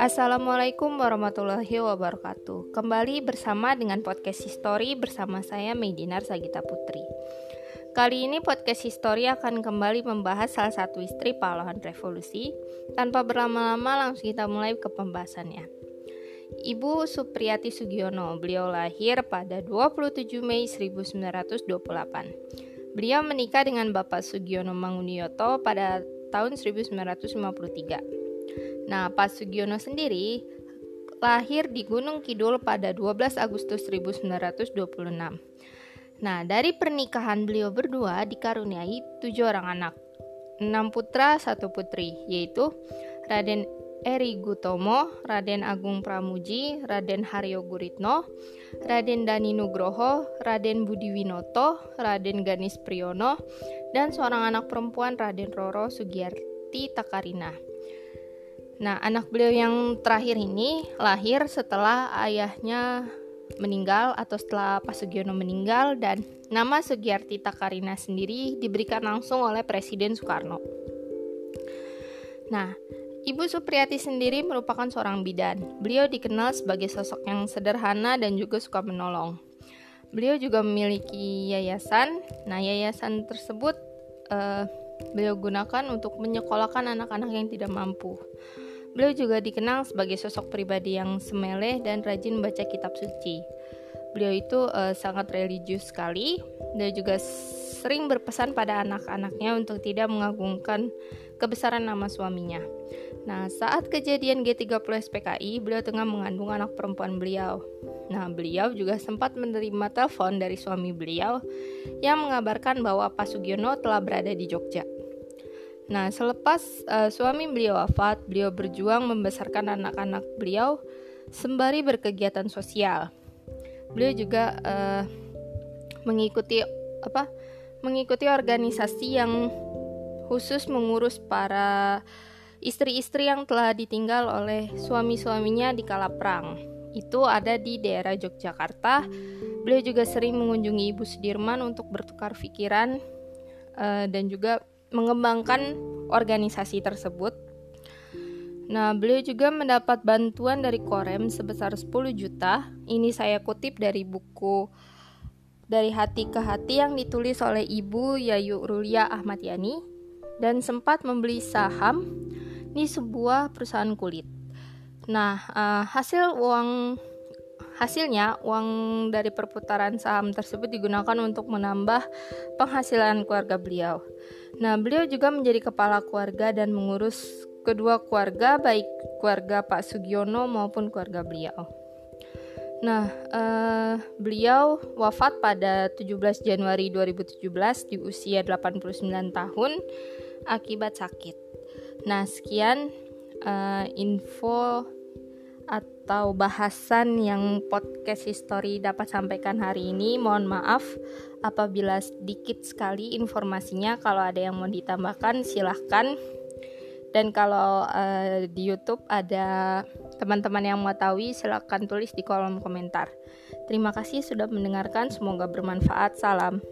Assalamualaikum warahmatullahi wabarakatuh. Kembali bersama dengan podcast History bersama saya Medinar Sagita Putri. Kali ini podcast History akan kembali membahas salah satu istri pahlawan revolusi. Tanpa berlama-lama langsung kita mulai ke pembahasannya. Ibu Supriyati Sugiono, beliau lahir pada 27 Mei 1928. Beliau menikah dengan Bapak Sugiono Mangunioto pada tahun 1953. Nah, Pak Sugiono sendiri lahir di Gunung Kidul pada 12 Agustus 1926. Nah, dari pernikahan beliau berdua dikaruniai tujuh orang anak, enam putra, satu putri, yaitu Raden Eri Gutomo, Raden Agung Pramuji, Raden Haryo Guritno, Raden Dani Nugroho, Raden Budi Winoto, Raden Ganis Priyono, dan seorang anak perempuan Raden Roro Sugiyarti Takarina. Nah, anak beliau yang terakhir ini lahir setelah ayahnya meninggal atau setelah Pak Sugiono meninggal dan nama Sugiyarti Takarina sendiri diberikan langsung oleh Presiden Soekarno. Nah, Ibu Supriyati sendiri merupakan seorang bidan. Beliau dikenal sebagai sosok yang sederhana dan juga suka menolong. Beliau juga memiliki yayasan. Nah, yayasan tersebut uh, beliau gunakan untuk menyekolahkan anak-anak yang tidak mampu. Beliau juga dikenal sebagai sosok pribadi yang semele dan rajin baca kitab suci. Beliau itu uh, sangat religius sekali dan juga sering berpesan pada anak-anaknya untuk tidak mengagungkan kebesaran nama suaminya. Nah, saat kejadian G30 SPKI, beliau tengah mengandung anak perempuan beliau. Nah, beliau juga sempat menerima telepon dari suami beliau yang mengabarkan bahwa Pak Sugiono telah berada di Jogja. Nah, selepas uh, suami beliau wafat, beliau berjuang membesarkan anak-anak beliau sembari berkegiatan sosial. Beliau juga uh, mengikuti apa? Mengikuti organisasi yang khusus mengurus para istri-istri yang telah ditinggal oleh suami-suaminya di kala perang. Itu ada di daerah Yogyakarta. Beliau juga sering mengunjungi Ibu Sudirman untuk bertukar pikiran uh, dan juga mengembangkan organisasi tersebut. Nah, beliau juga mendapat bantuan dari Korem sebesar 10 juta. Ini saya kutip dari buku Dari Hati ke Hati yang ditulis oleh Ibu Yayu Rulia Ahmad Yani dan sempat membeli saham di sebuah perusahaan kulit. Nah, uh, hasil uang Hasilnya, uang dari perputaran saham tersebut digunakan untuk menambah penghasilan keluarga beliau. Nah, beliau juga menjadi kepala keluarga dan mengurus kedua keluarga, baik keluarga Pak Sugiono maupun keluarga beliau. Nah, uh, beliau wafat pada 17 Januari 2017 di usia 89 tahun akibat sakit. Nah, sekian uh, info atau bahasan yang podcast history dapat sampaikan hari ini. Mohon maaf apabila sedikit sekali informasinya. Kalau ada yang mau ditambahkan, silahkan. Dan kalau uh, di YouTube ada teman-teman yang mau tahu, silahkan tulis di kolom komentar. Terima kasih sudah mendengarkan. Semoga bermanfaat. Salam.